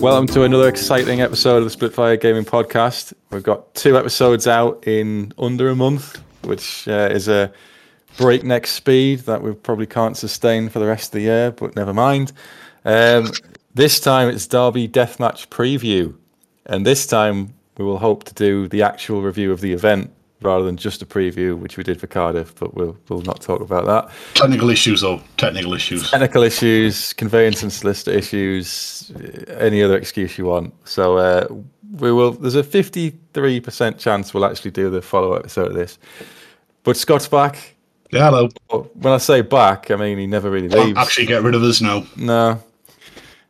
Welcome to another exciting episode of the Splitfire Gaming Podcast. We've got two episodes out in under a month, which uh, is a breakneck speed that we probably can't sustain for the rest of the year, but never mind. Um, this time it's Derby Deathmatch preview, and this time we will hope to do the actual review of the event rather than just a preview, which we did for Cardiff, but we'll we'll not talk about that. Technical issues, though. Technical issues. Technical issues, conveyance and solicitor issues, any other excuse you want. So uh, we will. There's a 53% chance we'll actually do the follow up episode of this. But Scott's back. Yeah, hello. When I say back, I mean he never really leaves. Actually, get rid of us now. No,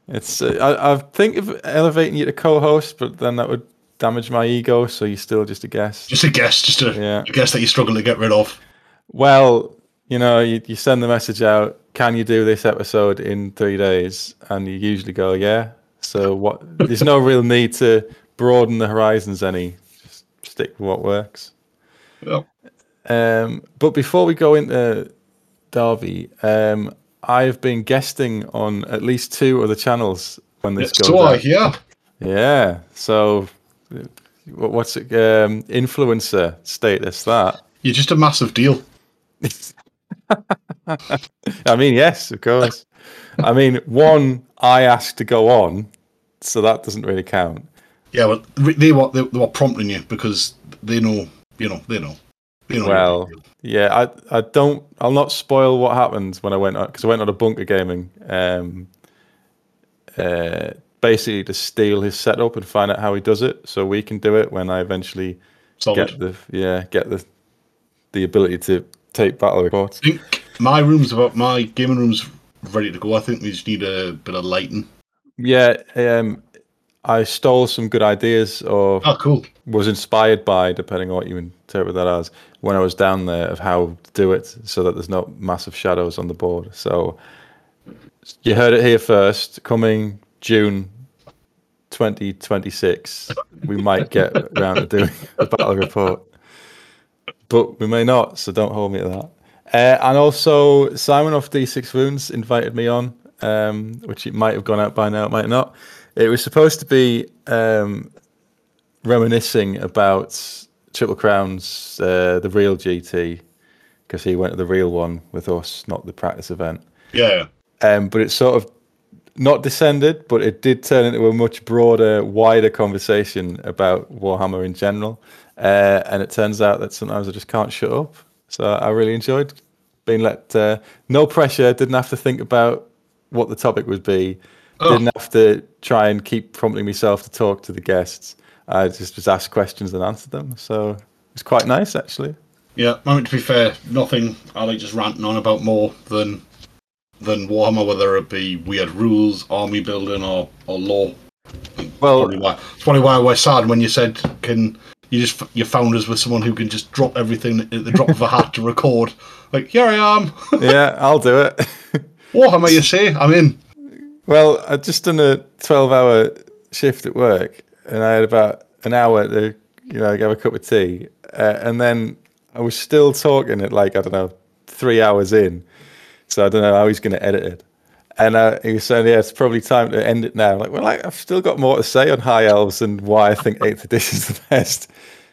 it's. Uh, I, I think of elevating you to co-host, but then that would damage my ego. So you're still just a guest. Just a guest, just a, Yeah. a guest that you struggle to get rid of. Well, you know, you, you send the message out. Can you do this episode in three days? And you usually go, yeah. So what? There's no real need to broaden the horizons any. Just stick with what works. Yeah. Um, but before we go into Derby, um, I've been guesting on at least two other channels when this goes So I, yeah. Yeah. So, what's it? Um, influencer status that? You're just a massive deal. I mean, yes, of course. I mean, one I asked to go on, so that doesn't really count. Yeah, well, they were they, they were prompting you because they know, you know, they know. They know Well, yeah, I I don't. I'll not spoil what happened when I went on because I went on a bunker gaming. Um, uh, basically to steal his setup and find out how he does it, so we can do it when I eventually solid. get the yeah get the the ability to take battle reports. I think my room's about my gaming room's ready to go. I think we just need a bit of lighting. Yeah, um, I stole some good ideas or Oh, cool. was inspired by, depending on what you interpret that as, when I was down there of how to do it so that there's not massive shadows on the board. So you heard it here first. Coming June 2026, we might get around to doing a battle report, but we may not. So don't hold me to that. Uh, and also, Simon of D6 Wounds invited me on, um, which it might have gone out by now, it might not. It was supposed to be um, reminiscing about Triple Crown's uh, the real GT because he went to the real one with us, not the practice event. Yeah. Um, but it sort of not descended, but it did turn into a much broader, wider conversation about Warhammer in general. Uh, and it turns out that sometimes I just can't shut up. So I really enjoyed being let. Uh, no pressure. Didn't have to think about what the topic would be. Oh. Didn't have to try and keep prompting myself to talk to the guests. I just just asked questions and answered them. So it was quite nice, actually. Yeah, I mean, to be fair, nothing I like just ranting on about more than than Warhammer, whether it be weird rules, army building, or, or lore. Well, Probably why, it's probably why I was sad when you said, "Can you just you found us with someone who can just drop everything at the drop of a hat to record?" Like, here I am, yeah, I'll do it. Warhammer. You say I'm in. Well, I'd just done a 12 hour shift at work and I had about an hour to, you know, have a cup of tea. Uh, and then I was still talking at like, I don't know, three hours in. So I don't know how he's going to edit it. And uh, he was saying, yeah, it's probably time to end it now. Like, well, I, I've still got more to say on High Elves and why I think 8th edition's the best.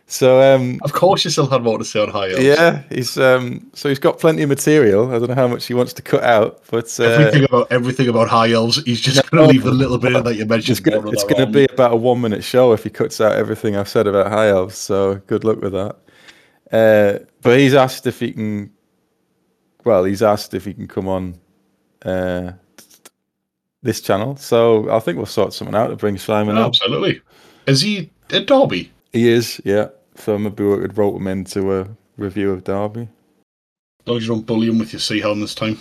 So, um, Of course, you still had more to say on high elves. yeah, he's um, so he's got plenty of material. I don't know how much he wants to cut out, but uh, Everything about everything about high elves, he's just going to leave the little bit that you mentioned. It's gonna, more of it's their gonna army. be about a one minute show if he cuts out everything I've said about high elves. So good luck with that. Uh, but he's asked if he can. Well, he's asked if he can come on uh, this channel. So I think we'll sort something out to bring Simon up. Absolutely. Is he at Derby? He is, yeah. So maybe we could rope him into a review of Derby. As long as you don't bully him with your sea helm this time.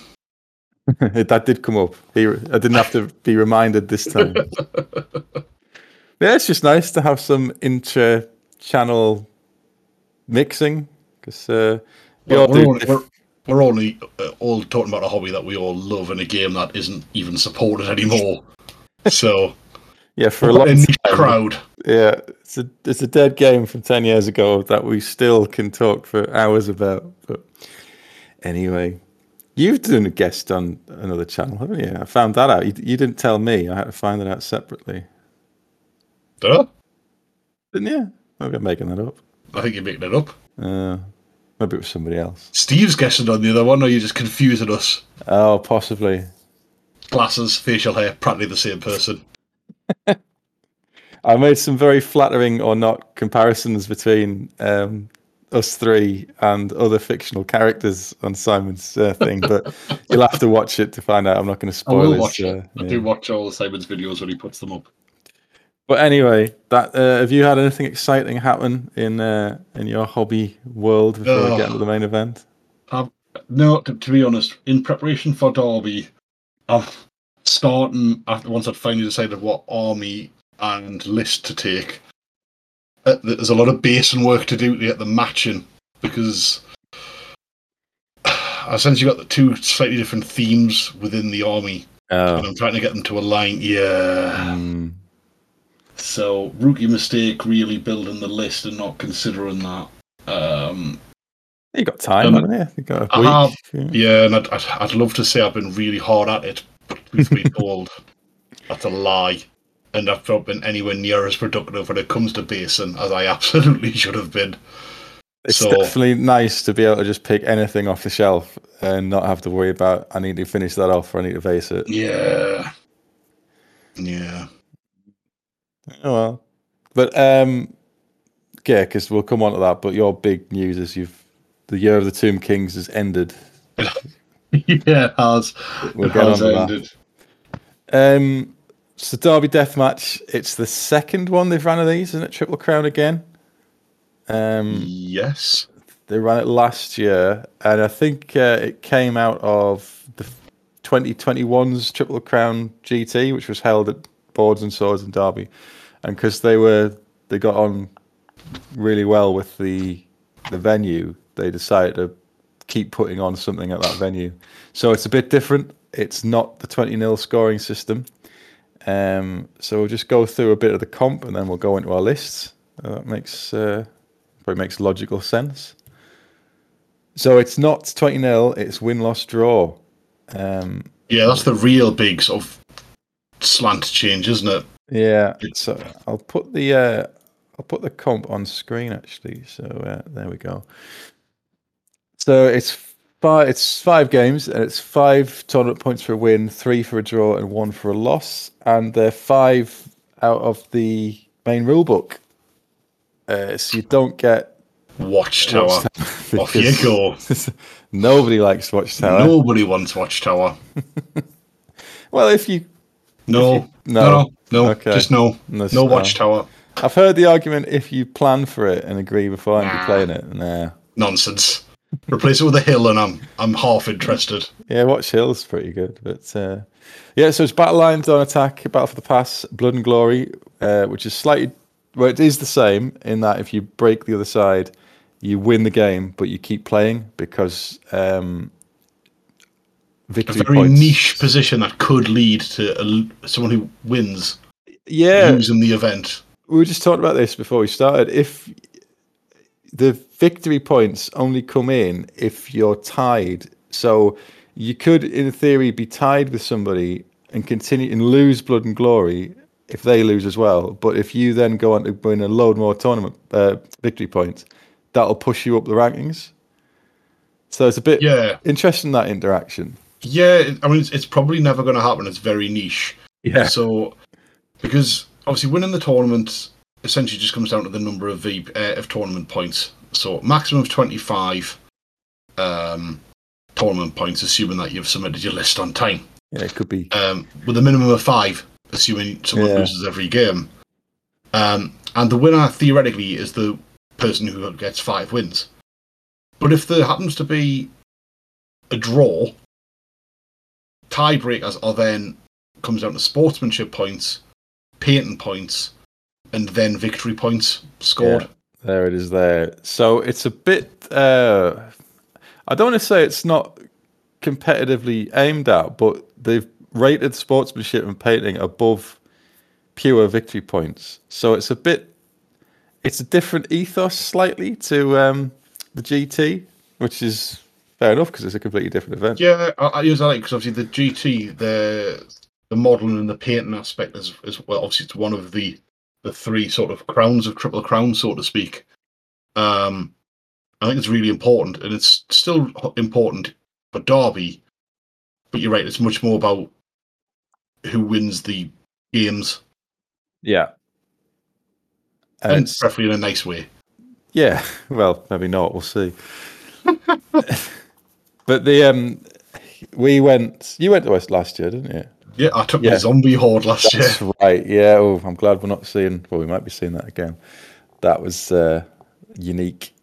that did come up. He, I didn't have to be reminded this time. yeah, it's just nice to have some intra-channel mixing because uh, we Well, all we're, do diff- we're, only uh, all talking about a hobby that we all love in a game that isn't even supported anymore. so, yeah, for a we're long a niche time. crowd. Yeah, it's a it's a dead game from ten years ago that we still can talk for hours about. But anyway, you've done a guest on another channel, haven't you? I found that out. You, you didn't tell me. I had to find it out separately. Did I? Didn't you? Maybe I'm making that up. I think you're making it up. Uh, maybe it was somebody else. Steve's guessing on the other one, or you're just confusing us. Oh, possibly. Glasses, facial hair, practically the same person. I made some very flattering or not comparisons between um, us three and other fictional characters on Simon's uh, thing, but you'll have to watch it to find out. I'm not going to I spoil will his, watch uh, it. I do watch all Simon's videos when he puts them up. But anyway, that uh, have you had anything exciting happen in uh, in your hobby world before we get into the main event? I've, no, to, to be honest, in preparation for Derby, I'm starting after once I'd finally decided what army and list to take. Uh, there's a lot of basin work to do to get the matching because I sense you got the two slightly different themes within the army, Oh, and I'm trying to get them to align. Yeah. mm, So rookie mistake, really building the list and not considering that. Um, you got time, Um, haven't you? You got a I week. yeah. Yeah, and I'd, I'd, I'd love to say I've been really hard at it, but truth be told, that's a lie. And I've not been anywhere near as productive when it comes to basin as I absolutely should have been. It's So- definitely nice to be able to just pick anything off the shelf and not have to worry about I need to finish that off or I need to face it. Yeah. Yeah. Oh well, but um, yeah, because we'll come on to that. But your big news is you've the year of the Tomb Kings has ended. yeah, it has. We'll has on to that. ended. Um, so Derby Deathmatch. It's the second one they've ran of these, isn't it? Triple Crown again. Um, Yes. they ran it last year, and I think uh, it came out of the 2021's Triple Crown GT, which was held at Boards and Swords in Derby, and because they were they got on really well with the the venue, they decided to keep putting on something at that venue. So it's a bit different. It's not the 20 0 scoring system. Um, so we'll just go through a bit of the comp and then we'll go into our lists. Uh, that makes uh, probably makes logical sense. So it's not 20 0, it's win loss draw. Um, Yeah, that's the real big sort of slant change, isn't it? Yeah, so I'll put the uh, I'll put the comp on screen actually. So uh, there we go. So it's five it's five games and it's five tournament points for a win, three for a draw, and one for a loss. And they're five out of the main rule book. Uh, so you don't get Watchtower. Watchtower Off you go. Nobody likes Watchtower. Nobody wants Watchtower. Well, if you No. No. no. No. No. Okay. Just no. That's No. Watchtower. I've heard the argument if you plan for it and agree before I'm Nah. playing it. Nah. Nonsense. Replace it with a hill, and I'm I'm half interested. Yeah, Watch Hill's pretty good, but uh, yeah. So it's battle lines on attack, battle for the pass, blood and glory, uh, which is slightly. Well, it is the same in that if you break the other side, you win the game, but you keep playing because um, A very points. niche position that could lead to a, someone who wins Yeah, losing the event. we were just talking about this before we started. If the victory points only come in if you're tied, so you could, in theory, be tied with somebody and continue and lose blood and glory if they lose as well. But if you then go on to win a load more tournament uh, victory points, that'll push you up the rankings. So it's a bit Yeah, interesting that interaction. Yeah. I mean, it's, it's probably never going to happen. It's very niche. Yeah. So, because obviously winning the tournament essentially just comes down to the number of v, uh, of tournament points. So maximum of twenty five um, tournament points, assuming that you've submitted your list on time. Yeah, it could be. um, with a minimum of five, assuming someone Yeah. loses every game. Um, and the winner theoretically is the person who gets five wins. But if there happens to be a draw, tiebreakers are then comes down to sportsmanship points, painting points, and then victory points scored. Yeah. There it is there. So it's a bit uh I don't want to say it's not competitively aimed at, but they've rated sportsmanship and painting above pure victory points. So it's a bit it's a different ethos slightly to um the GT, which is fair enough because it's a completely different event. Yeah, I, I use that because obviously the GT, the the modelling and the painting aspect is, is well, obviously it's one of the the three sort of crowns of Triple Crown, so to speak. Um, I think it's really important, and it's still important for Derby. But you're right; it's much more about who wins the games, Yeah. And and it's- preferably in a nice way. Yeah, well, maybe not. We'll see. but the um, we went. You went to West last year, didn't you? Yeah, I took Yeah. my zombie horde last year. That's right. Yeah. Oh, I'm glad we're not seeing. Well, we might be seeing that again. That was uh, unique.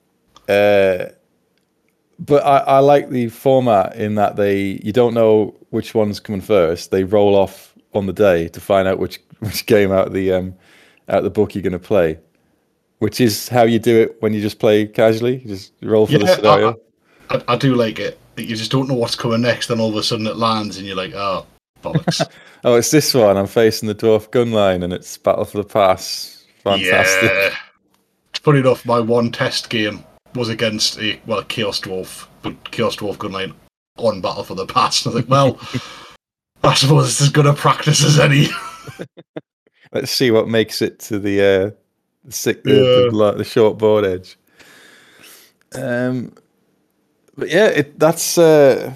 Uh, but I, I like the format in that they you don't know which one's coming first. They roll off on the day to find out which which game out of the um, out of the book you're going to play. Which is how you do it when you just play casually. You just roll for the Yeah, I- scenario. I, I do like it. You just don't know what's coming next, and all of a sudden it lands, and you're like, "Oh, bollocks!" Oh, it's this one. I'm facing the dwarf gun line, and it's battle for the pass. Fantastic. Yeah. Funny enough, my one test game was against a well a Chaos Dwarf, but Chaos Dwarf Gunline on Battle for the Pass. And I was like, well, I suppose it's as good a practice as any. Let's see what makes it to the uh, the, sick, the, Yeah. the, li- the short board edge. Um, but yeah, it, that's uh,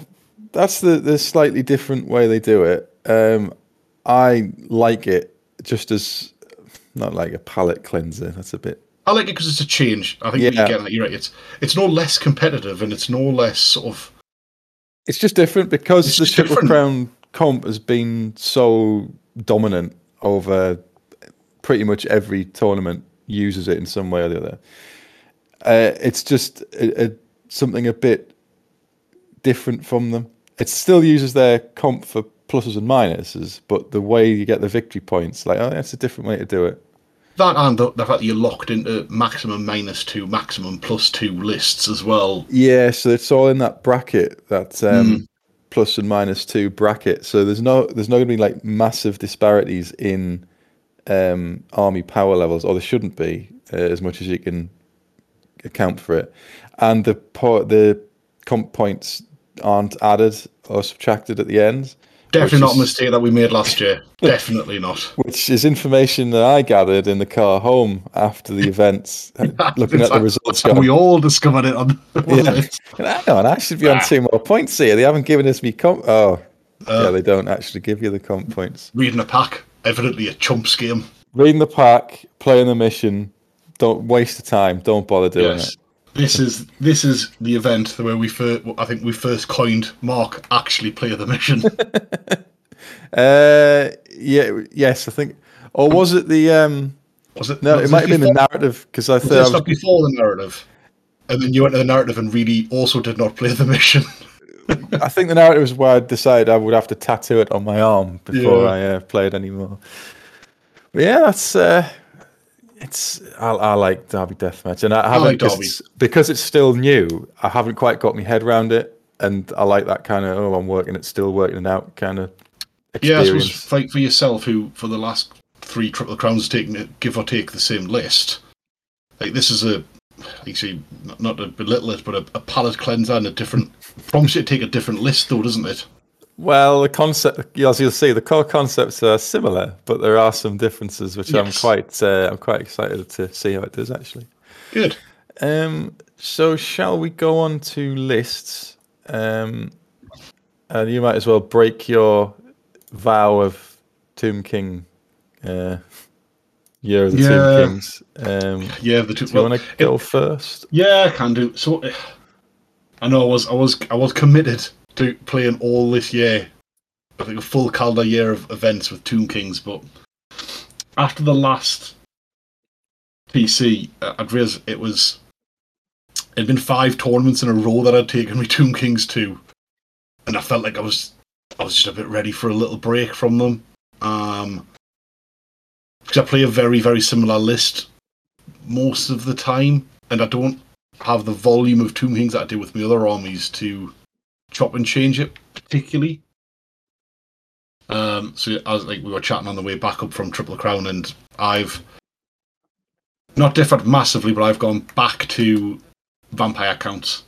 that's the the slightly different way they do it. Um, I like it just as not like a palate cleanser. That's a bit I like it because it's a change. I think Yeah. you get at, you're right. It's it's no less competitive and it's no less sort of It's just different because It's the Triple. Crown comp has been so dominant over pretty much every tournament uses it in some way or the other. Uh, it's just a, a, something a bit different from them. It still uses their comp for pluses and minuses, but the way you get the victory points, like, oh, that's a different way to do it. that and the, the fact that you're locked into maximum minus two, maximum plus two lists as well. Yeah, so it's all in that bracket, that um, plus and minus two bracket. So there's no there's not going to be like massive disparities in um, army power levels, or there shouldn't be uh, as much as you can account for it. And the po- the comp points aren't added or subtracted at the end, Definitely not a mistake that we made last year. Definitely not. which is information that I gathered in the car home after the events, looking at the results. Going, we all discovered it on Yeah. it? Hang on, I should be on Ah. two more points here. They haven't given us me comp. Oh, Uh, yeah, they don't actually give you the comp points. Reading a pack, evidently a chumps game. Reading the pack, playing the mission. Don't waste the time. Don't bother doing Yes. it. This is this is the event where we first, I think we first coined Mark actually play the mission. Uh, yeah, yes, I think. Or was it the? um Was it? No, was it might have been the narrative because I thought this I was before the narrative, and then you went to the narrative and really also did not play the mission. I think the narrative was where I decided I would have to tattoo it on my arm before Yeah. I uh, played anymore. But yeah, that's uh, it's I, I like Derby Deathmatch, and I haven't like just- because it's still new. I haven't quite got my head around it, and I like that kind of oh, I'm working it's still working it out kind of Yeah, I suppose fight for yourself, who for the last three Triple Crowns taking it, give or take the same list. Like this is a, you not- not to belittle it, but a, a palate cleanser and a different. prompts you to take a different list, though, doesn't it? Well, the concept, as you'll see, the core concepts are similar, but there are some differences, which I'm quite uh, I'm quite excited to see how it does actually. Good. Um, so shall we go on to lists? Um, and you might as well break your vow of Tomb King, uh, Year of the Yeah. Tomb Kings. Um, Yeah, the two. do you well, want to go first? Yeah, I can do. So, I know I was, I was, I was committed playing all this year. I think a full calendar year of events with Tomb Kings, but after the last PC, uh, I'd realised it was. It'd been five tournaments in a row that I'd taken me Tomb Kings to, and I felt like I was, I was just a bit ready for a little break from them. Um, because I play a very, very similar list most of the time, and I don't have the volume of Tomb Kings that I do with my other armies to chop and change it particularly. Um, so as like we were chatting on the way back up from Triple Crown, and I've not differed massively, but I've gone back to vampire counts.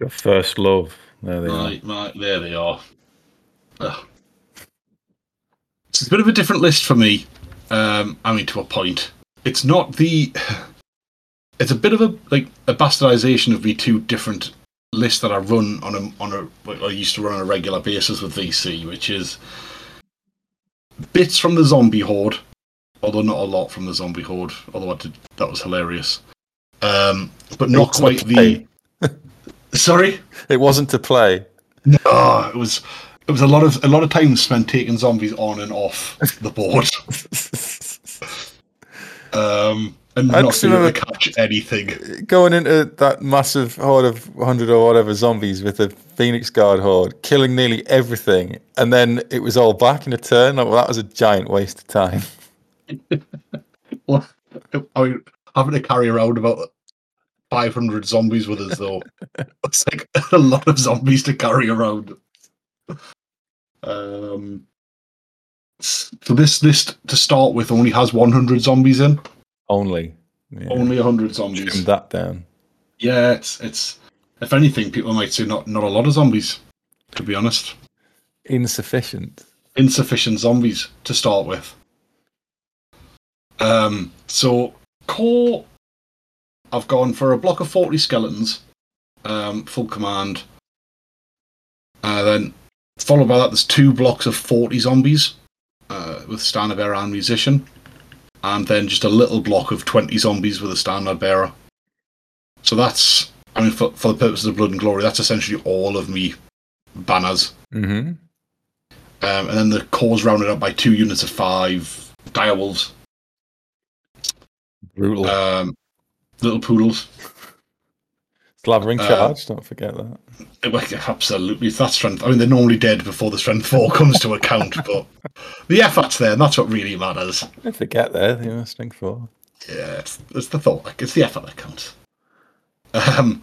Your first love. There they are. Right, right, there they are. Ugh. It's a bit of a different list for me. Um, I mean, to a point. It's not the. It's a bit of a like a bastardization of the two different lists that I run on a on a. I used to run on a regular basis with VC, which is bits from the zombie horde, although not a lot from the zombie horde. Although I did, that was hilarious, um, but not quite the. Sorry. It wasn't to play. No, it was it was a lot of a lot of time spent taking zombies on and off the board, um, and I not being able to catch anything. Going into that massive horde of 100 or whatever zombies with the Phoenix Guard horde, killing nearly everything, and then it was all back in a turn. Well, that was a giant waste of time. Well, I mean, having to carry around about five hundred zombies with us though, it's like a lot of zombies to carry around. Um, so this list to start with only has one hundred zombies in. Only. Yeah. Only hundred zombies. Trim that down. Yeah, it's it's if anything, people might say not not a lot of zombies. To be honest, Insufficient. insufficient zombies to start with. Um, so core, I've gone for a block of forty skeletons, um, full command. Uh, then followed by that, there's two blocks of forty zombies, uh, with bearer and musician, and then just a little block of twenty zombies with a standard bearer. So that's, I mean, for for the purposes of blood and glory, that's essentially all of me banners. Mm-hmm. Um, and then the core's rounded up by two units of five direwolves, Brutal. um, little poodles. Slavering uh, charge, don't forget that. Absolutely, it's that strength. I mean, they're normally dead before the strength four comes to account, but the effort's there, and that's what really matters. Don't forget there, you know, strength four. Yeah, it's, it's the thought, like, it's the effort that counts. Um,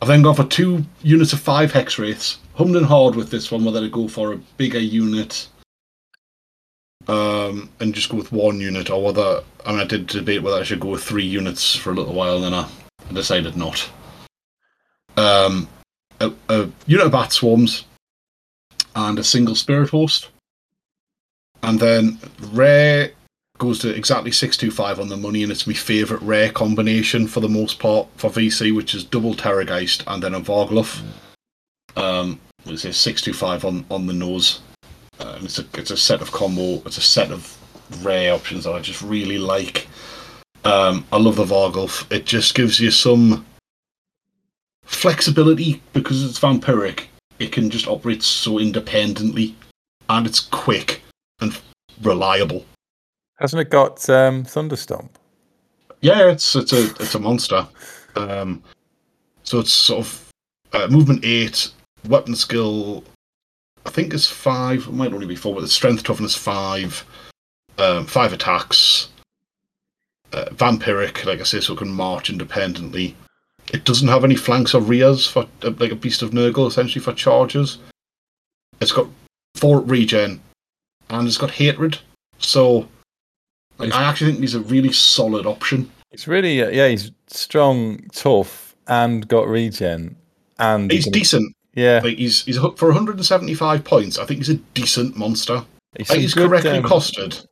I've then gone for two units of five hex wraiths. Hummed and hard with this one, whether to go for a bigger unit um, and just go with one unit, or whether I mean, I did debate whether I should go with three units for a little while, and then I, I decided not. Um, a, a unit of bat swarms and a single spirit host, and then rare goes to exactly 625 on the money, and it's my favourite rare combination for the most part for VC, which is double Terrorgeist and then a Varghulf. Um, it's a 625 on, on the nose. Uh, and it's a it's a set of combo. It's a set of rare options that I just really like. Um, I love the Varghulf. It just gives you some flexibility because it's vampiric. It can just operate so independently, and it's quick and reliable. Hasn't it got um, Thunderstomp? Yeah, it's it's a it's a monster. Um, so it's sort of uh, movement eight, weapon skill. I think it's five. It might only be four, but the strength toughness five, um, five attacks. Uh, vampiric, like I say, so it can march independently. It doesn't have any flanks or rears for uh, like a beast of Nurgle, essentially for charges. It's got four regen, and it's got hatred. So, like, I actually think he's a really solid option. It's really, uh, yeah, he's strong, tough, and got regen. And He's can- decent. Yeah, Like he's he's for 175 points. I think he's a decent monster. he's, Like he's good, correctly um, costed.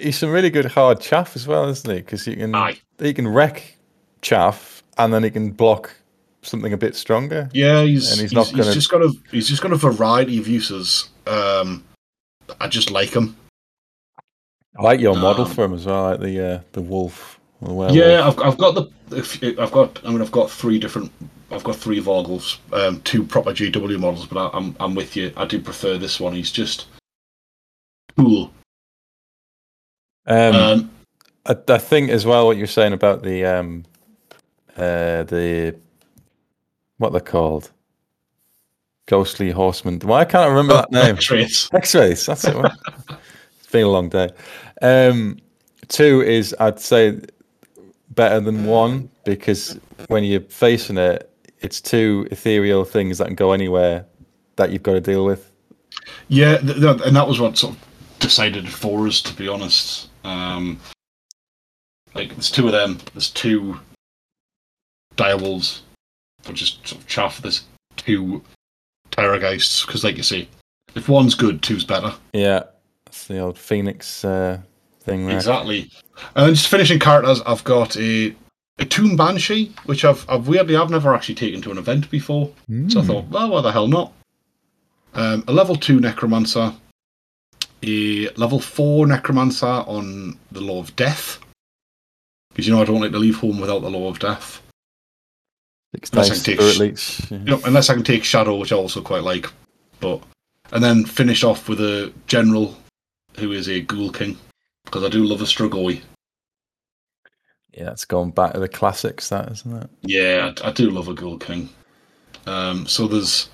He's some really good hard chaff as well, isn't he? Because he can Aye. he can wreck chaff, and then he can block something a bit stronger. Yeah, he's and he's he's, not he's gonna- just got a he's just got a variety of uses. Um, I just like him. I like your model Um, for him as well, like the uh, the wolf. The. Yeah, I've I've got the I've got I mean I've got three different I've got three Varghulfs, um, two proper GW models, but I, I'm I'm with you. I do prefer this one. He's just cool. Um, Um, I, I think as well what you're saying about the um, uh, the what they're called, ghostly horsemen. Why I can't I remember that name? traits. X-rays. That's it. it's been a long day. Um, two is I'd say better than one because when you're facing it, it's two ethereal things that can go anywhere that you've got to deal with. Yeah, th- th- and that was what sort of decided for us, to be honest. Um, like, there's two of them. There's two direwolves, which just sort of chaff. this two terror terrorgeists, because, like you say, if one's good, two's better. Yeah, that's the old phoenix uh, thing there. Exactly. And then just finishing characters, I've got a a Tomb Banshee, which I've, I've weirdly I've never actually taken to an event before. So I Mm. thought, well, why the hell not? Um, a level two Necromancer, a level four Necromancer on the Lore of Death, because you know I don't like to leave home without the Lore of Death. Six Unless I can take spirit sh- leech. yeah. You know, unless I can take Shadow, which I also quite like. But and then finish off with a general who is a Ghoul King, because I do love a Strigoi. Yeah, that's gone back to the classics, that isn't it? Yeah, I, I do love a Ghoul King. Um, so there's,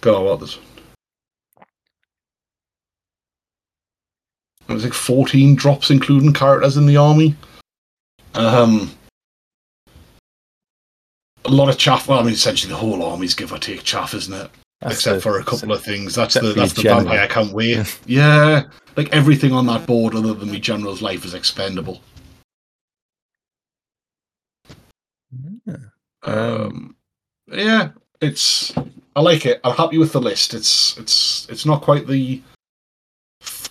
go on, what there's. There's like 14 drops, including characters in the army. Um, a lot of chaff. Well, I mean, essentially the whole army's give or take chaff, isn't it? That's Except the- for a couple of things. That's the that's the general. vampire can't wait. yeah, like everything on that board other than the general's life is expendable. Yeah. Um, yeah, it's. I like it. I'm happy with the list. It's it's it's not quite the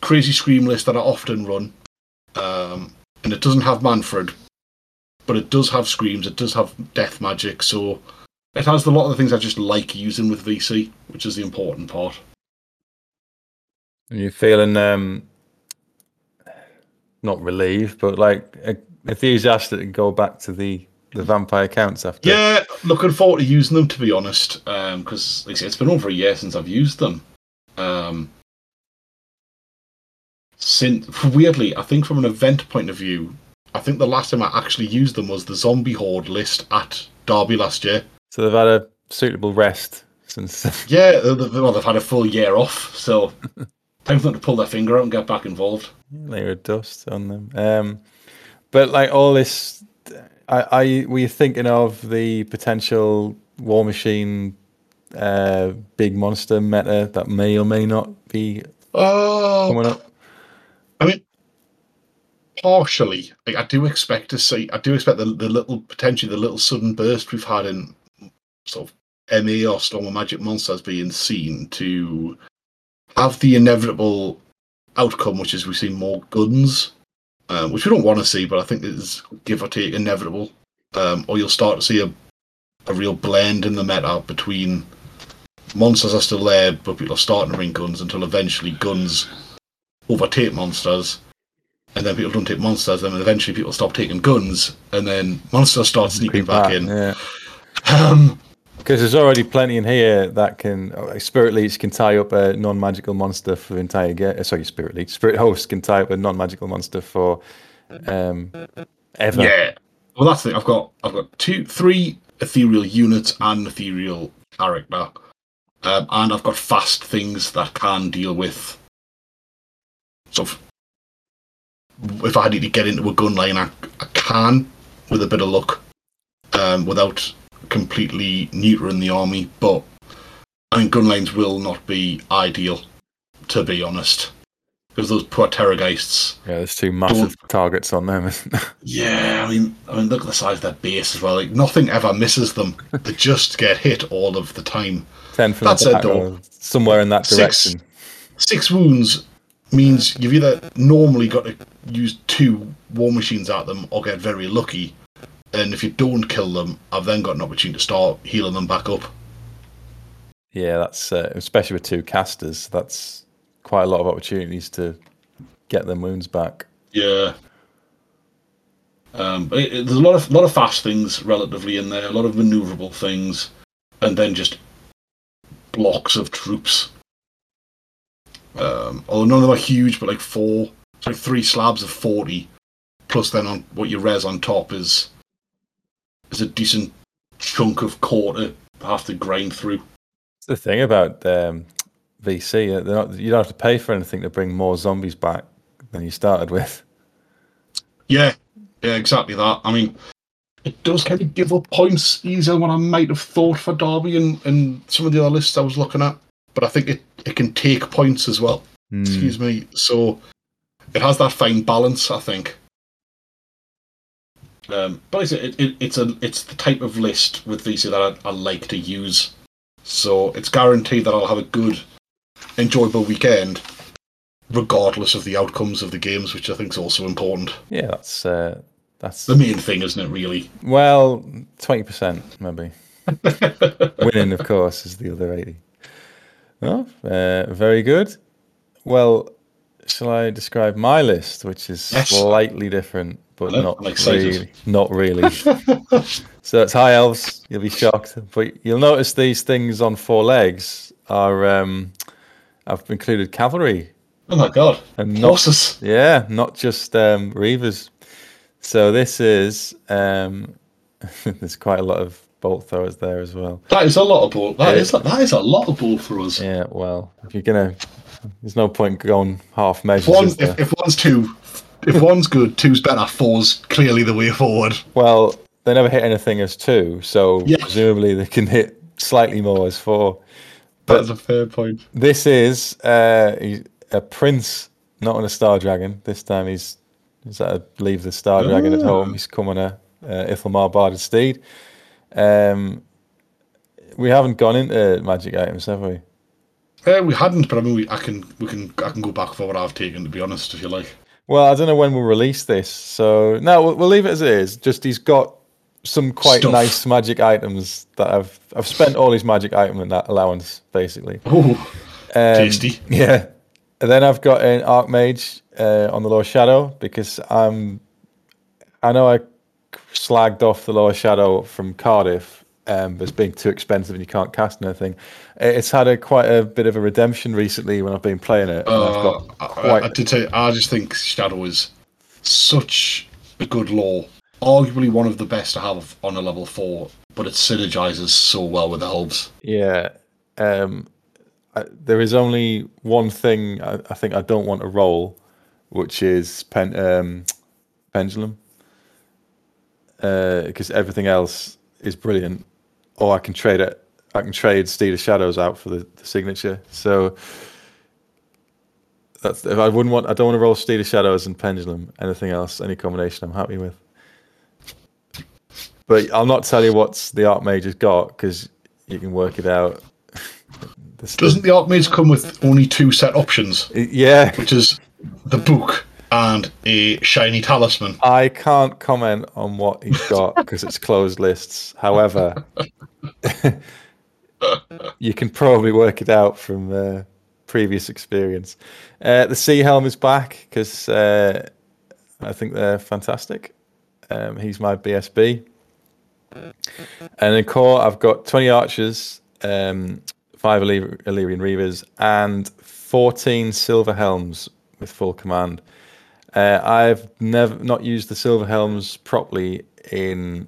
crazy scream list that I often run, um, and it doesn't have Mannfred, but it does have screams. It does have death magic. So it has a lot of the things I just like using with VC, which is the important part. And you're feeling um not relieved, but like e- enthusiastic to go back to the the vampire counts after. Yeah, looking forward to using them to be honest, because like I say, it's been over a year since I've used them. Um, since weirdly, I think from an event point of view, I think the last time I actually used them was the zombie horde list at Derby last year. So they've had a suitable rest since. Yeah, they- they- well, they've had a full year off, so time for them to pull their finger out and get back involved. layer of dust on them. Um, but like all this, I, I were you thinking of the potential War Machine uh, big monster meta that may or may not be Oh, coming up? I mean, partially. Like, I do expect to see. I do expect the, the little potentially the little sudden burst we've had in sort of MA or Storm of Magic monsters being seen to have the inevitable outcome, which is we see more guns, um, which we don't want to see, but I think is give or take inevitable. Um, or you'll start to see a a real blend in the meta between monsters are still there, but people are starting to bring guns until eventually guns overtake monsters, and then people don't take monsters, and then eventually people stop taking guns, and then monsters start sneaking Creep back in. Yeah. Um, Because there's already plenty in here that can uh, Spirit Leech can tie up a non-magical monster for the entire game. Sorry, Spirit Leech. Spirit Host can tie up a non-magical monster for um, ever. yeah. Well, that's the thing. I've got I've got two, three ethereal units and ethereal character, um, and I've got fast things that can deal with sort of. If I need to get into a gun lane, I, I can with a bit of luck, um, without completely neutering the army. But I mean, gun lanes will not be ideal, to be honest, because those poor terrorgeists. Yeah, there's two massive targets on them. Yeah, I mean, I mean, look at the size of their base as well. Like nothing ever misses them. they just get hit all of the time. Ten from That the back somewhere in that six- direction. Six wounds means you've either normally got to use two war machines at them or get very lucky. And if you don't kill them, I've then got an opportunity to start healing them back up. Yeah, that's uh, especially with two casters. That's quite a lot of opportunities to get them wounds back. Yeah. Um, it, it- there's a lot of lot of fast things relatively in there, a lot of maneuverable things, and then just blocks of troops. Um, although none of them are huge, but like four, so like three slabs of forty, plus then on what you res on top is is a decent chunk of quarter to have to grind through. It's the thing about um, VC. uh, not, you don't have to pay for anything to bring more zombies back than you started with. Yeah, yeah, exactly that. I mean, it does kind of give up points easier than what I might have thought for Derby and, and some of the other lists I was looking at. But I think it, it can take points as well. Hmm. Excuse me. So it has that fine balance, I think. Um, but it, it, it's a it's the type of list with VC that I, I like to use. So it's guaranteed that I'll have a good, enjoyable weekend. regardless of the outcomes of the games, which I think is also important. Yeah, that's uh, that's The main thing, isn't it? Really. well twenty percent maybe. Winning, of course, is the other eighty. Oh, uh, very good. Well, shall I describe my list, which is Yes. slightly different, but not really. Not really. so it's high elves. You'll be shocked, but you'll notice these things on four legs are. Um, I've included cavalry Oh my god. and not Horses. yeah, not just um, Reavers. So this is um, there's quite a lot of bolt throwers there as well. That is a lot of ball. That Yeah. is that is a lot of ball for us. Yeah, well, if you're gonna, there's no point going half If, measures. one, if, if one's two, if one's good, two's better. Four's clearly the way forward. well, they never hit anything as two, so Yes. presumably they can hit slightly more as four. That's a fair point. This is uh, a prince, not on a star dragon. This time he's he's to leave the star dragon at Ah. home. He's come on a uh, Ithilmar barded steed. Um, we haven't gone into magic items, have we? Uh, we hadn't, but I mean, we, I can we can I can go back for what I've taken. To be honest, if you like. Well, I don't know when we'll release this, so no, we'll, we'll leave it as it is. Just he's got some quite Stuff. nice magic items that I've I've spent all his magic item in that allowance basically. Oh, Um, tasty. Yeah. And then I've got an Archmage uh, on the Lord Shadow because I'm. I know I slagged off the Lower Shadow from Cardiff um, as being too expensive and you can't cast anything. It's had a quite a bit of a redemption recently when I've been playing it. Uh, got I, quite I, I did say I just think Shadow is such a good lore. Arguably one of the best to have on a level four, but it synergizes so well with the elves. Yeah. Um, I, there is only one thing I, I think I don't want to roll, which is pen, um, pendulum, Uh, because everything else is brilliant. Or I can trade it. I can trade Steed of Shadows out for the, the signature. So that's if I wouldn't want. I don't want to roll Steed of Shadows and pendulum. Anything else, any combination, I'm happy with. But I'll not tell you what's the Archmage has got because you can work it out. Doesn't the Art Archmage come with only two set options, Yeah, which is the book and a shiny talisman? I can't comment on what he's got because it's closed lists. However, you can probably work it out from uh, previous experience. Uh, the Sea Helm is back because uh, I think they're fantastic. Um, he's my BSB. And in core, I've got 20 archers, um, five Ellyrian Reavers, and 14 silver helms with full command. Uh, I've never not used the silver helms properly in,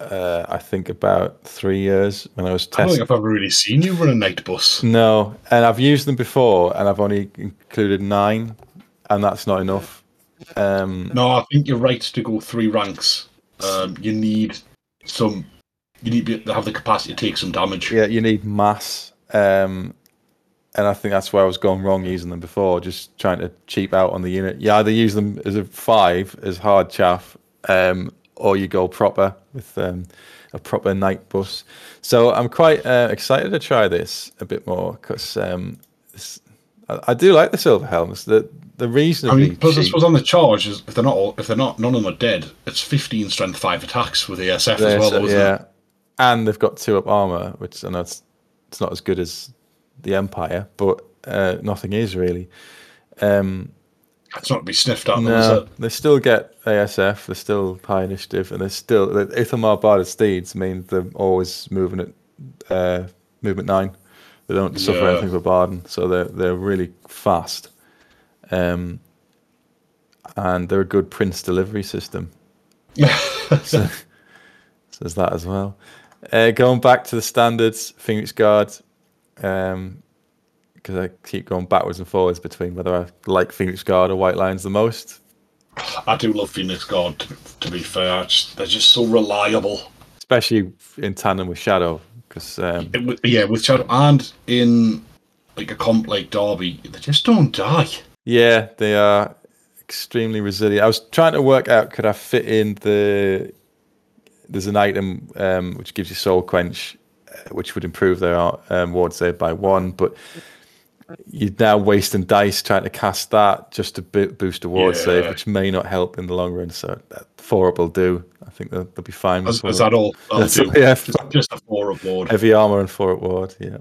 uh, I think, about three years when I was I don't testing. think I've ever really seen you run a knight bus. No, and I've used them before, and I've only included nine, and that's not enough. Um, No, I think you're right to go three ranks. Um, you need some. You need to have the capacity to take some damage. yeah, you need mass, um, and I think that's where I was going wrong using them before, just trying to cheap out on the unit. You either use them as a five as hard chaff, um, or you go proper with um, a proper knight bus. So I'm quite uh, excited to try this a bit more because um, I, I do like the silver helms. The the reason I mean, plus I cheap. suppose on the charge is if they're not all, if they're not none of them are dead, it's 15 strength five attacks with ASF as well. Yeah, it? and they've got two up armor, which I know it's it's not as good as the Empire, but uh, nothing is really. Um, It's not to be sniffed at. though, is no, it? they still get ASF. They're still high initiative, and they're still the Ithilmar Barded steeds mean they're always moving at uh, movement nine. They don't suffer Yeah. anything for Barden, so they're they're really fast. Um, and they're a good Prince delivery system. so, so there's that as well. Uh, going back to the standards, Phoenix Guard, um, because I keep going backwards and forwards between whether I like Phoenix Guard or White Lions the most. I do love Phoenix Guard. To, to be fair, It's- they're just so reliable. especially in tandem with Shadow, because um, yeah, with Shadow and in like a comp like Derby, they just don't die. yeah, they are extremely resilient. I was trying to work out could I fit in the there's an item um, which gives you Soul Quench, which would improve their um, ward save by one, but you're now wasting dice trying to cast that just to boost a ward save, which may not help in the long run. So four up will do. I think they'll, they'll be fine. with Is, up. that all? That's do. it, yeah. Just, a four up board. Heavy armor and four at ward. Yeah.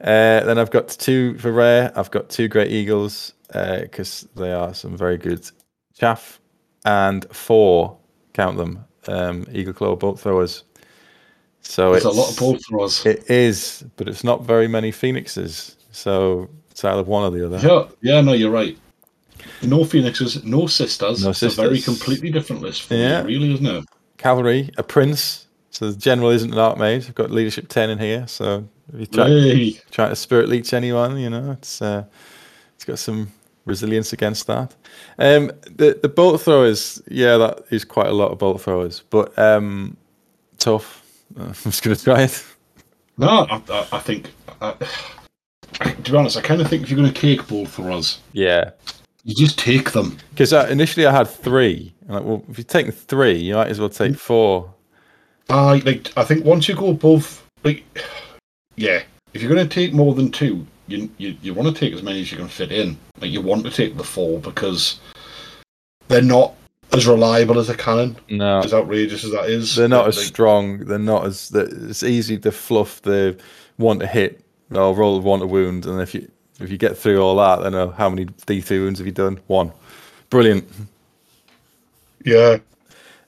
Uh, then I've got two for rare. I've got two great eagles because they are some very good chaff, and four count them um, eagle claw bolt throwers. So There's a lot of bolt throws. It is, but it's not very many phoenixes. So it's either one or the other. Yeah, yeah, no, you're right. No phoenixes, no sisters. No It's a very completely different list for Yeah. you, really, isn't it? Cavalry, a prince. So the general isn't an art archmage. I've got leadership ten in here. So if you try Hey. trying to spirit leech anyone, you know, it's uh, it's got some resilience against that. Um, the the bolt throwers, yeah, that is quite a lot of bolt throwers, but um, tough. I'm just gonna try it. No, I, I, I think. I, to be honest, I kind of think if you're going to take for us, Yeah, you just take them. because uh, initially I had three. I'm like, well, if you take three, you might as well take four. I like. I think once you go above, like, yeah, if you're going to take more than two, you you, you want to take as many as you can fit in. Like you want to take the four because they're not as reliable as a cannon. No, As outrageous as that is, they're not as strong. They're not as. It's easy to fluff the one to hit or roll one to wound, and if you if you get through all that, then uh, how many D three wounds have you done? One. Brilliant. Yeah.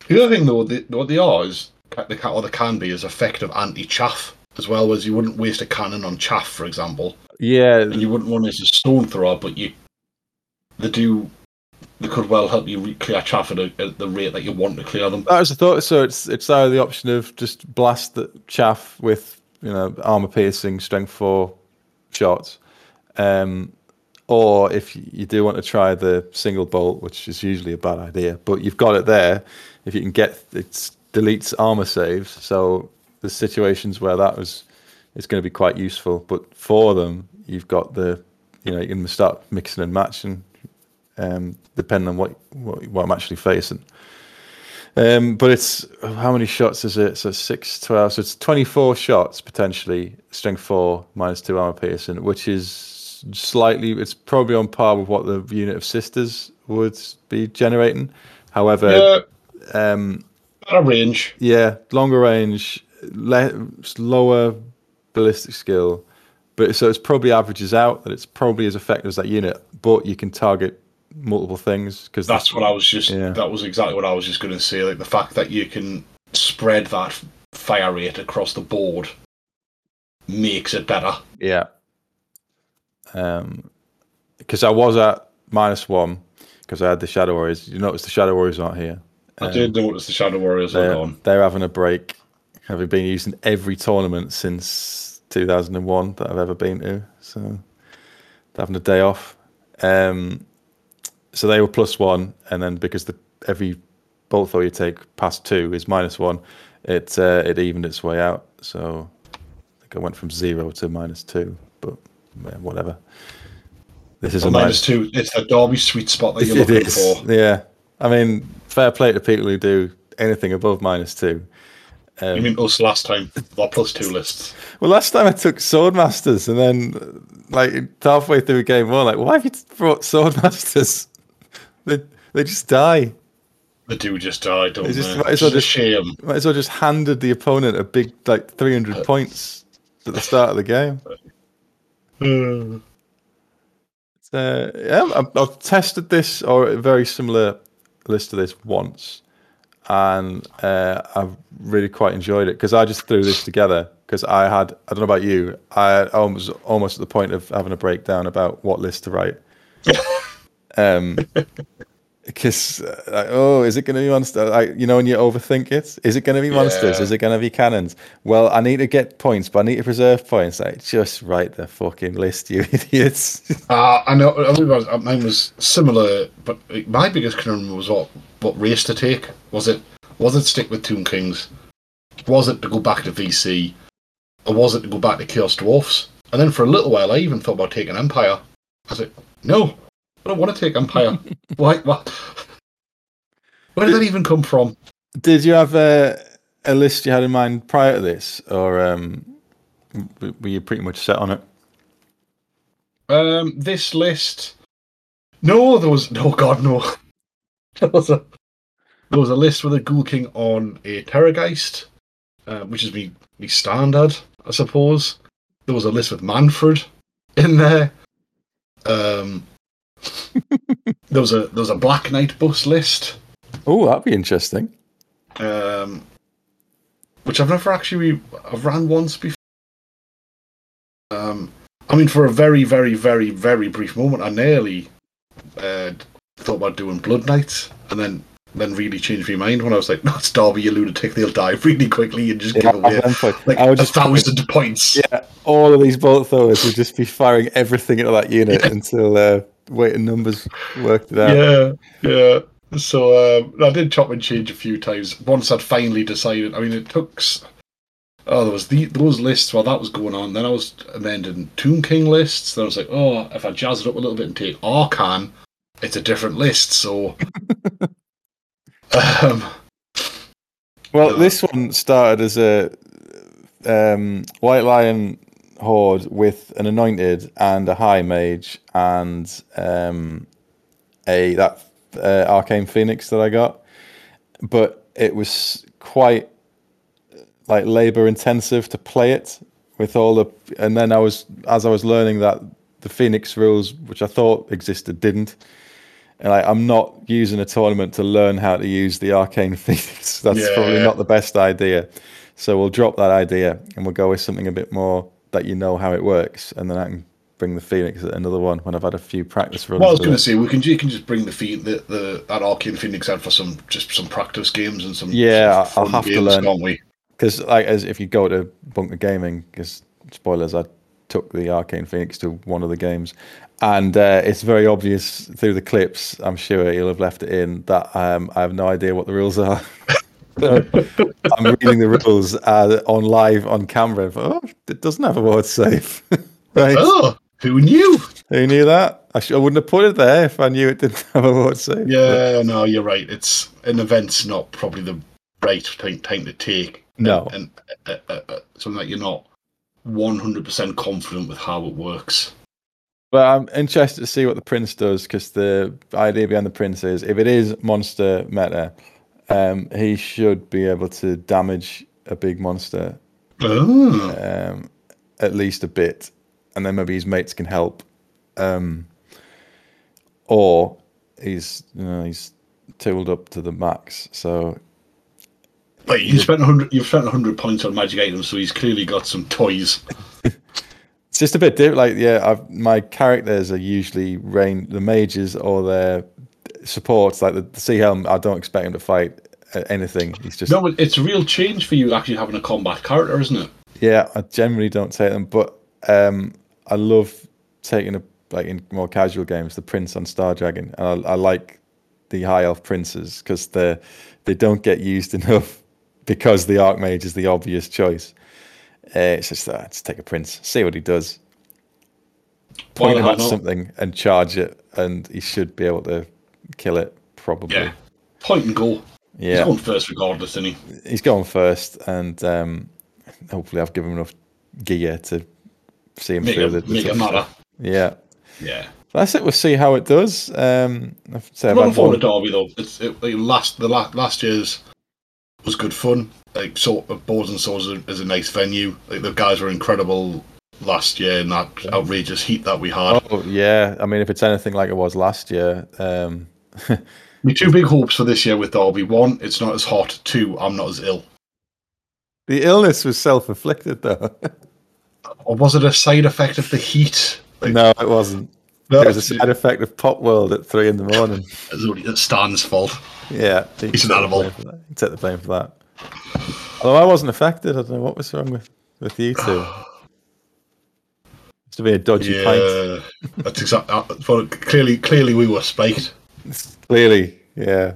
The other thing, though, they, what they are is they can, or they can be is effective anti-chaff as well as you wouldn't waste a cannon on chaff, for example, Yeah, and you wouldn't want it as a stone thrower, but you they do they could well help you clear chaff at, at the rate that you want to clear them. that was the thought. So it's it's either the option of just blast the chaff with you know armor piercing strength four shots, um, or if you do want to try the single bolt, which is usually a bad idea, but you've got it there. If you can get it deletes armor saves, so there's situations where that was it's going to be quite useful. But for them, you've got the you know you can start mixing and matching um, depending on what, what what I'm actually facing. Um, but it's how many shots is it? So six, 12. So it's 24 shots potentially, strength four minus two armor piercing, which is slightly, it's probably on par with what the unit of sisters would be generating. However, Yeah, um, a range. yeah, longer range, le- lower ballistic skill, but so it's probably averages out that it's probably as effective as that unit, but you can target multiple things because That's what I was just. Yeah. That was exactly what I was just going to say. Like the fact that you can spread that fire rate across the board makes it better. Yeah. Um, because I was at minus one because I had the Shadow Warriors. You notice the Shadow Warriors aren't here. I Um, did notice the Shadow Warriors are They're, gone. they're having a break, having been used in every tournament since 2001 that I've ever been to. So they're having a day off. Um, so they were plus one, and then because the every bolt throw you take past two is minus one, it uh, it evened its way out. So I think I went from zero to minus two, but yeah, whatever. This is a minus minus two. It's the Derby sweet spot that you're looking for. yeah. I mean, fair play to people who do anything above minus two. Um, You mean us last time? Our plus two lists. Well, last time I took Swordmasters, and then like halfway through a game one, like, why have you brought Swordmasters? They they just die. The do just died, don't They they? just- It's might as well just a shame. Might as well just handed the opponent a big like three hundred points at the start of the game. Uh, Uh, yeah, I've, I've tested this or a very similar list to this once, and uh, I've really quite enjoyed it because I just threw this together because I had I don't know about you I was almost at the point of having a breakdown about what list to write. um, because uh, like, oh, is it going to be monsters? Like, you know, when you overthink it, is it going to be monsters? Yeah. Is it going to be cannons? Well, I need to get points, but I need to preserve points. Like, just write the fucking list, you idiots. uh, I know. I remember uh, mine was similar, but my biggest conundrum was what what race to take. Was it was it stick with Tomb Kings? Was it to go back to VC, or was it to go back to Chaos Dwarfs? And then for a little while, I even thought about taking Empire. I said, no, I don't want to take Empire. Why? What? Where did that even come from? Did you have a, a list you had in mind prior to this, or um, were you pretty much set on it? Um, this list. No, there was no. God, no. there was a there was a list with a Ghoul King on a Terrorgeist, uh, which is me me standard, I suppose. There was a list with Mannfred in there. Um, there was a there was a Black Knight bus list, Oh, that'd be interesting. um, which I've never actually I've ran once before. Um, I mean, for a very, very, very, very brief moment, I nearly uh, thought about doing Blood Knights, and then then really changed my mind when I was like, "No, it's Derby, you lunatic. They'll die really quickly and just Yeah, give away like I would a just thousand points." Yeah, all of these bolt throwers would just be firing everything into that unit until uh, weight and numbers worked it out. yeah, yeah. So um, I did chop and change a few times. Once I'd finally decided, I mean, it took. Oh, there was the, those lists while that was going on. Then I was amending Tomb King lists. Then I was like, oh, if I jazz it up a little bit and take Arkhan, it's a different list. So, um, Well, Yeah. this one started as a um, White Lion horde with an anointed and a high mage and um, a that uh, arcane phoenix that I got, but it was quite like labor intensive to play it with all the and then I was as I was learning that the phoenix rules which I thought existed didn't and I, I'm not using a tournament to learn how to use the arcane phoenix. That's probably Yeah. not the best idea. So we'll drop that idea and we'll go with something a bit more that you know how it works, and then I can bring the phoenix at another one when I've had a few practice runs. well, I was going to say we can you can just bring the feet the, the that Arcane Phoenix out for some just some practice games and some Yeah, some I'll have to learn. can't we? because like as if you go to Bunker Gaming, because spoilers, I took the Arcane Phoenix to one of the games, and uh, it's very obvious through the clips. I'm sure you'll have left it in that um, I have no idea what the rules are. So I'm reading the rules uh, on live on camera. Oh, it doesn't have a ward save. right? Oh, who knew? Who knew that? I, sh- I wouldn't have put it there if I knew it didn't have a ward save. Yeah, no, you're right. It's an event's not probably the right time, time to take. No. and, uh, uh, uh, something that you're not 100% confident with how it works. But I'm interested to see what the prince does because the idea behind the prince is if it is monster meta, um, he should be able to damage a big monster Oh, um, at least a bit, and then maybe his mates can help. Um, or he's you know he's tooled up to the max, so Wait, you spent 100. You've spent 100 points on magic items, so he's clearly got some toys. It's just a bit different. Like, yeah, I've, my characters are usually rain the mages or their supports. Like the, the sea helm, I don't expect him to fight anything. He's just No, it's a real change for you actually having a combat character, isn't it? yeah. I generally don't take them, but um, I love taking a like in more casual games the prince on Star Dragon, and I, I like the high elf princes because they they don't get used enough because the archmage is the obvious choice. Uh, it's just uh, just take a prince, see what he does. point him at not? something and charge it, and he should be able to kill it. Probably, Yeah. Point and go. He's yeah. going first regardless, isn't he? He's going first, and um, hopefully, I've given him enough gear to see him Make through it, the, the make it matter. Yeah, Yeah. that's it. We'll see how it does. Um, I've said I've forward had Derby though. It's it, like, last the la- last year's was good fun. Like sort of Boards and Swords is a, is a nice venue. Like the guys were incredible last year in that outrageous heat that we had. Oh yeah, I mean, if it's anything like it was last year, um, My two big hopes for this year with Derby: one, it's not as hot. Two, I'm not as ill. the illness was self-inflicted, though. Or was it a side effect of the heat? Like, no, it wasn't. no, It was a side effect of Pop World at three in the morning. it's Stan's fault. Yeah, he He's an animal. blame for that. He took the blame for that. Although I wasn't affected, I don't know what was wrong with, with you two. It's to be a dodgy pint. Yeah, that's exactly. Uh, well, clearly, clearly, we were spiked. Clearly, yeah.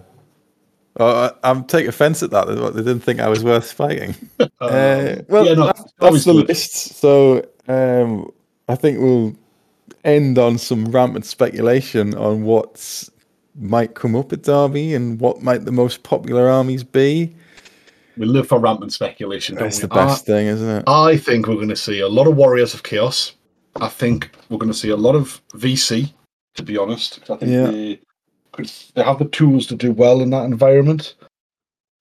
Oh, I, I'm taking offence at that. They didn't think I was worth fighting. Uh, well, yeah, no, that's, that's the good. list. So um, I think we'll end on some rampant speculation on what might come up at Derby and what might the most popular armies be. We live for rampant speculation. Don't That's we? the best thing, isn't it? I, I think we're going to see a lot of Warriors of Chaos. I think we're going to see a lot of VC. To be honest, I think Yeah. they could, they have the tools to do well in that environment.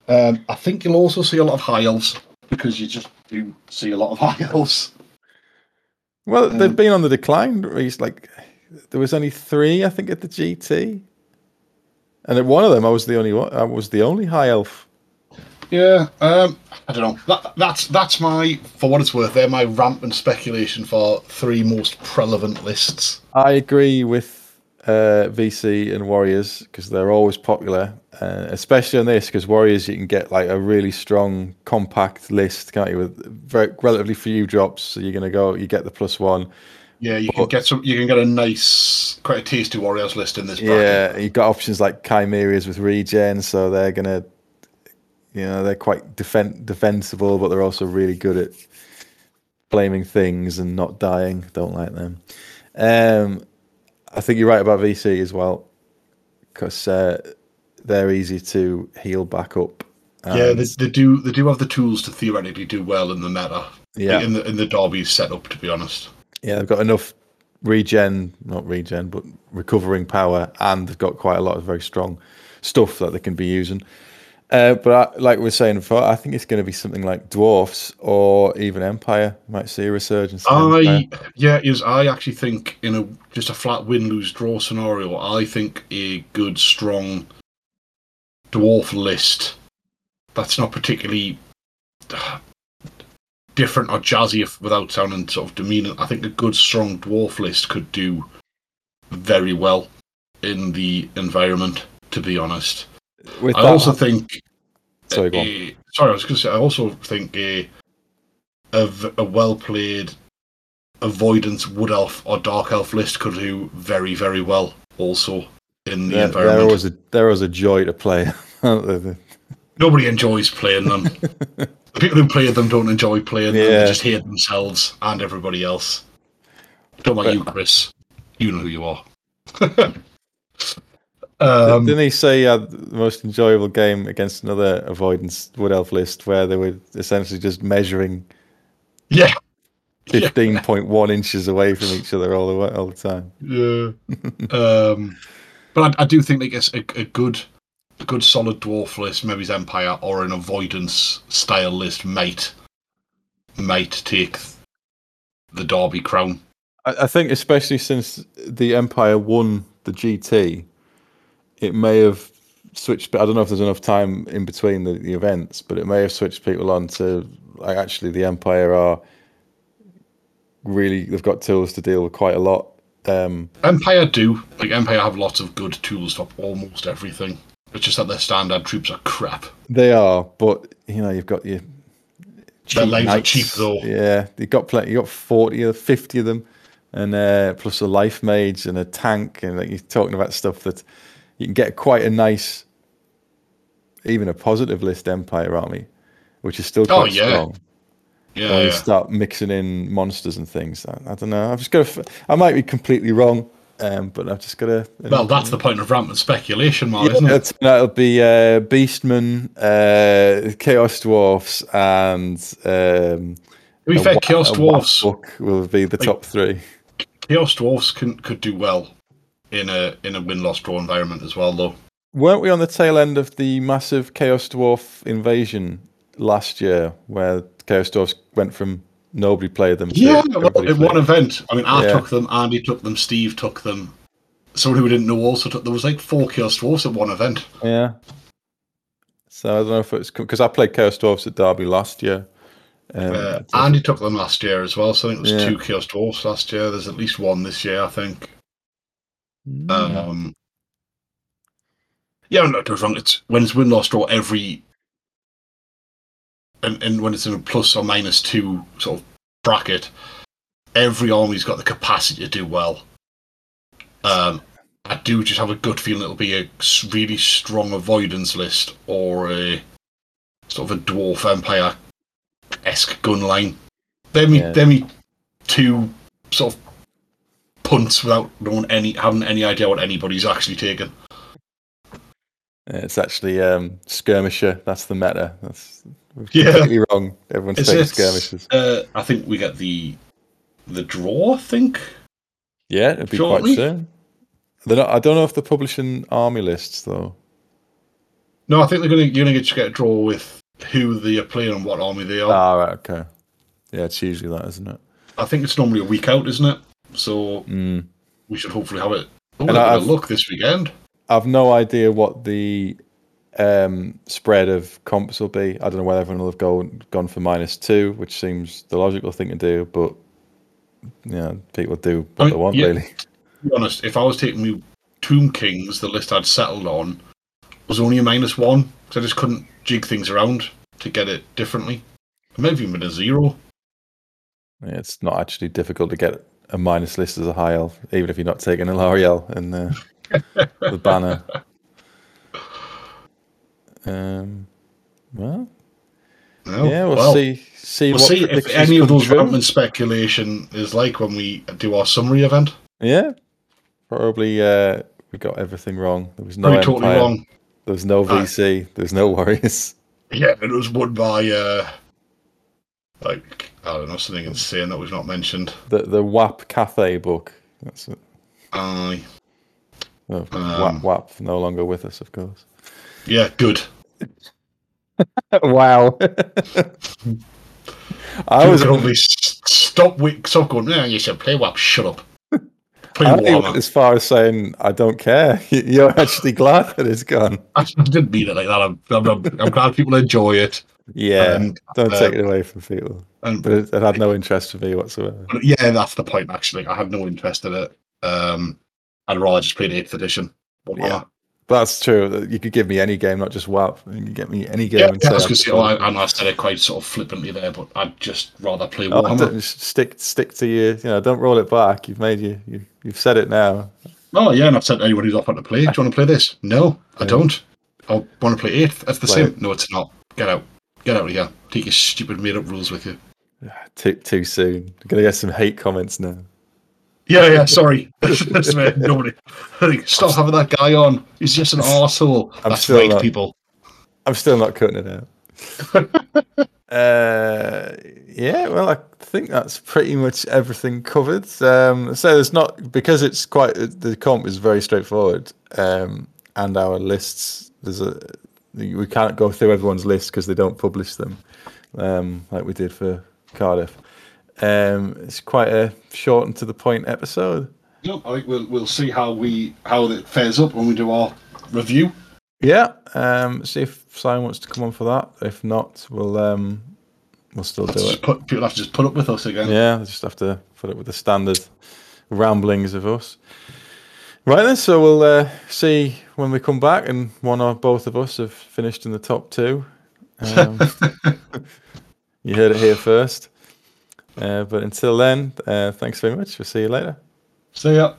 Um, I think you'll also see a lot of high elves because you just do see a lot of high elves. Well, Um, they've been on the decline. Like there was only three, I think, at the GT, and at one of them, I was the only one. I was the only high elf. Yeah, um, I don't know. That, that's that's my for what it's worth. They're my rampant speculation for three most prevalent lists. I agree with uh, VC and Warriors because they're always popular, uh, especially on this because Warriors you can get like a really strong compact list, can't you? With very, relatively few drops, so you're gonna go, you get the plus one. Yeah, you can get some. You can get a nice, quite a tasty Warriors list in this bracket. Yeah, you've got options like Chimeras with regen, so they're gonna, you know, they're quite defen- defensible, but they're also really good at flaming things and not dying. Don't like them. Um, I think you're right about VC as well, because uh, they're easy to heal back up. Yeah, they, they do. They do have the tools to theoretically do well in the meta. yeah, in the in the Derby setup. To be honest, yeah. They've got enough regen, not regen, but recovering power, and they've got quite a lot of very strong stuff that they can be using. Uh, but I, like we were saying before, I think it's going to be something like dwarfs or even Empire. Might see a resurgence. I yeah, is I actually think in a just a flat win lose draw scenario, I think a good strong dwarf list that's not particularly different or jazzy if, without sounding sort of demeaning. I think a good strong dwarf list could do very well in the environment. To be honest, With I that- also think sorry, go a- uh, sorry, I was going to say. I also think uh, a a well played avoidance wood elf or dark elf list could do very very well also in the they're environment. always a they're always a joy to play. Nobody enjoys playing them. the people who play them don't enjoy playing them. They just hate themselves and everybody else. Don't like But- you, Chris. You know who you are. um, Didn't he say he had the most enjoyable game against another avoidance wood elf list where they were essentially just measuring yeah, Yeah. fifteen point one inches away from each other all the way, all the time? Yeah. um, but I, I do think like it's a, a good, a good solid dwarf list, maybe it's Empire or an avoidance style list might might take the Derby crown. I, I think especially since the Empire won the GT, it may have switched. But I don't know if there's enough time in between the, the events, but it may have switched people on to like actually the Empire are really they've got tools to deal with quite a lot. Um, Empire do like Empire have lots of good tools for almost everything. It's just that their standard troops are crap. They are, but you know, you've got your Their lives are cheap, though. Yeah, you got plenty. You got forty or fifty of them, and uh, plus a life mage and a tank, and like you're talking about stuff that you can get quite a nice, even a positive list Empire army, which is still quite Oh, yeah. strong. Yeah, When you yeah. start mixing in monsters and things, I, I don't know. I've just got to. I might be completely wrong, um, but I've just got to. Well, that's the point of rampant speculation, Mark, Yeah, isn't it? That'll be uh, Beastmen, uh, Chaos Dwarfs, and um, To be a fair, Chaos Dwarfs, will be the top three. Chaos Dwarfs can could do well in a in a win loss draw environment as well, though. Weren't we on the tail end of the massive Chaos Dwarf invasion last year, where Chaos Dwarfs went from nobody played them? to Yeah, well, in one event. I mean, I Yeah. took them, Andy took them, Steve took them. Someone who we didn't know also took. There was like four Chaos Dwarfs at one event. Yeah. So I don't know if it's because I played Chaos Dwarfs at Derby last year. Um, Uh, Andy took them last year as well, so I think it was Yeah. two Chaos Dwarfs last year. There's at least one this year, I think. Um, yeah, no, don't too wrong. It's when it's win loss draw every, and, and when it's in a plus or minus two sort of bracket, every army's got the capacity to do well. Um, I do just have a good feeling it'll be a really strong avoidance list or a sort of a dwarf empire esque gun line. They're me, Yeah. they're me two sort of punts without knowing any having any idea what anybody's actually taken. It's actually um, skirmisher. That's the meta. That's Yeah. completely wrong. Everyone's It's, taking skirmishers. uh, I think we get the the draw. I think. Yeah, it'd be Shortly? quite soon. They're not, I don't know if they're publishing army lists though. No, I think they're gonna you're gonna get a draw with who they are playing and what army they are. Ah, right, okay. Yeah, it's usually that, isn't it? I think it's normally a week out, isn't it? So Mm. we should hopefully have it. Oh, And I've- look this weekend. I've no idea what the um, spread of comps will be. I don't know whether everyone will have gone gone for minus two, which seems the logical thing to do. But yeah, people do what I mean, they want, yeah. really. To be honest, if I was taking me Tomb Kings, the list I'd settled on was only a minus one because I just couldn't jig things around to get it differently. Maybe even a zero. It's not actually difficult to get a minus list as a high elf, even if you're not taking a L'Oreal and the, the banner. Um, well, No. yeah, we'll, well, see. See We'll what see if any of those random speculation is like when we do our summary event. Yeah, probably. Uh, we got everything wrong. There was no Probably totally wrong. There was no. VC. There was no Warriors. Yeah, it was won by uh like I don't know something insane that was not mentioned. The the WAP Cathay book. That's it. Aye. Oh, Um, WAP, WAP no longer with us, of course. yeah, good. wow. I was only s- stop wi- stop going. Yeah, you should play WAP. Shut up. Play I only went as far as saying I don't care. You're actually glad that it's gone. I didn't mean it like that. I'm, I'm, I'm, I'm glad people enjoy it. Yeah, And, don't uh, take it away from people. And But it, it had no interest for me whatsoever. yeah, that's the point. Actually, I had no interest in it. Um, I'd rather just play the eighth edition. Yeah. That's true. You could give me any game, not just WAP. You can get me any game. Yeah, yeah, I was say, oh, I, and I said it quite sort of flippantly there, but I'd just rather play Oh, Warhammer. stick stick to your you know don't roll it back you've made you, you you've said it now Oh yeah, and I've said to anyone who's offered to play. Do you want to play this? No, I don't. I want to play eighth. That's the Play same. it. No, it's not. Get out. Get out of here. Take your stupid made up rules with you. too too soon i'm gonna get some hate comments now Yeah, yeah. Sorry, That's me. nobody. Stop having that guy on. He's just an arsehole. I'm That's still right, not- people. i'm still not cutting it out uh yeah well i think that's pretty much everything covered um so there's not because it's quite the comp is very straightforward um and our lists there's a we can't go through everyone's list because they don't publish them um like we did for cardiff um it's quite a short and to the point episode No, I think we'll we'll see how we how it fares up when we do our review. Yeah, um, see if Simon wants to come on for that. If not, we'll um, we'll still do it. put, people have to just put up with us again. Yeah, just have to put up with the standard ramblings of us. Right then, so we'll uh, see when we come back, and one or both of us have finished in the top two. Um, you heard it here first. Uh, but until then, uh, thanks very much. We'll see you later. See ya.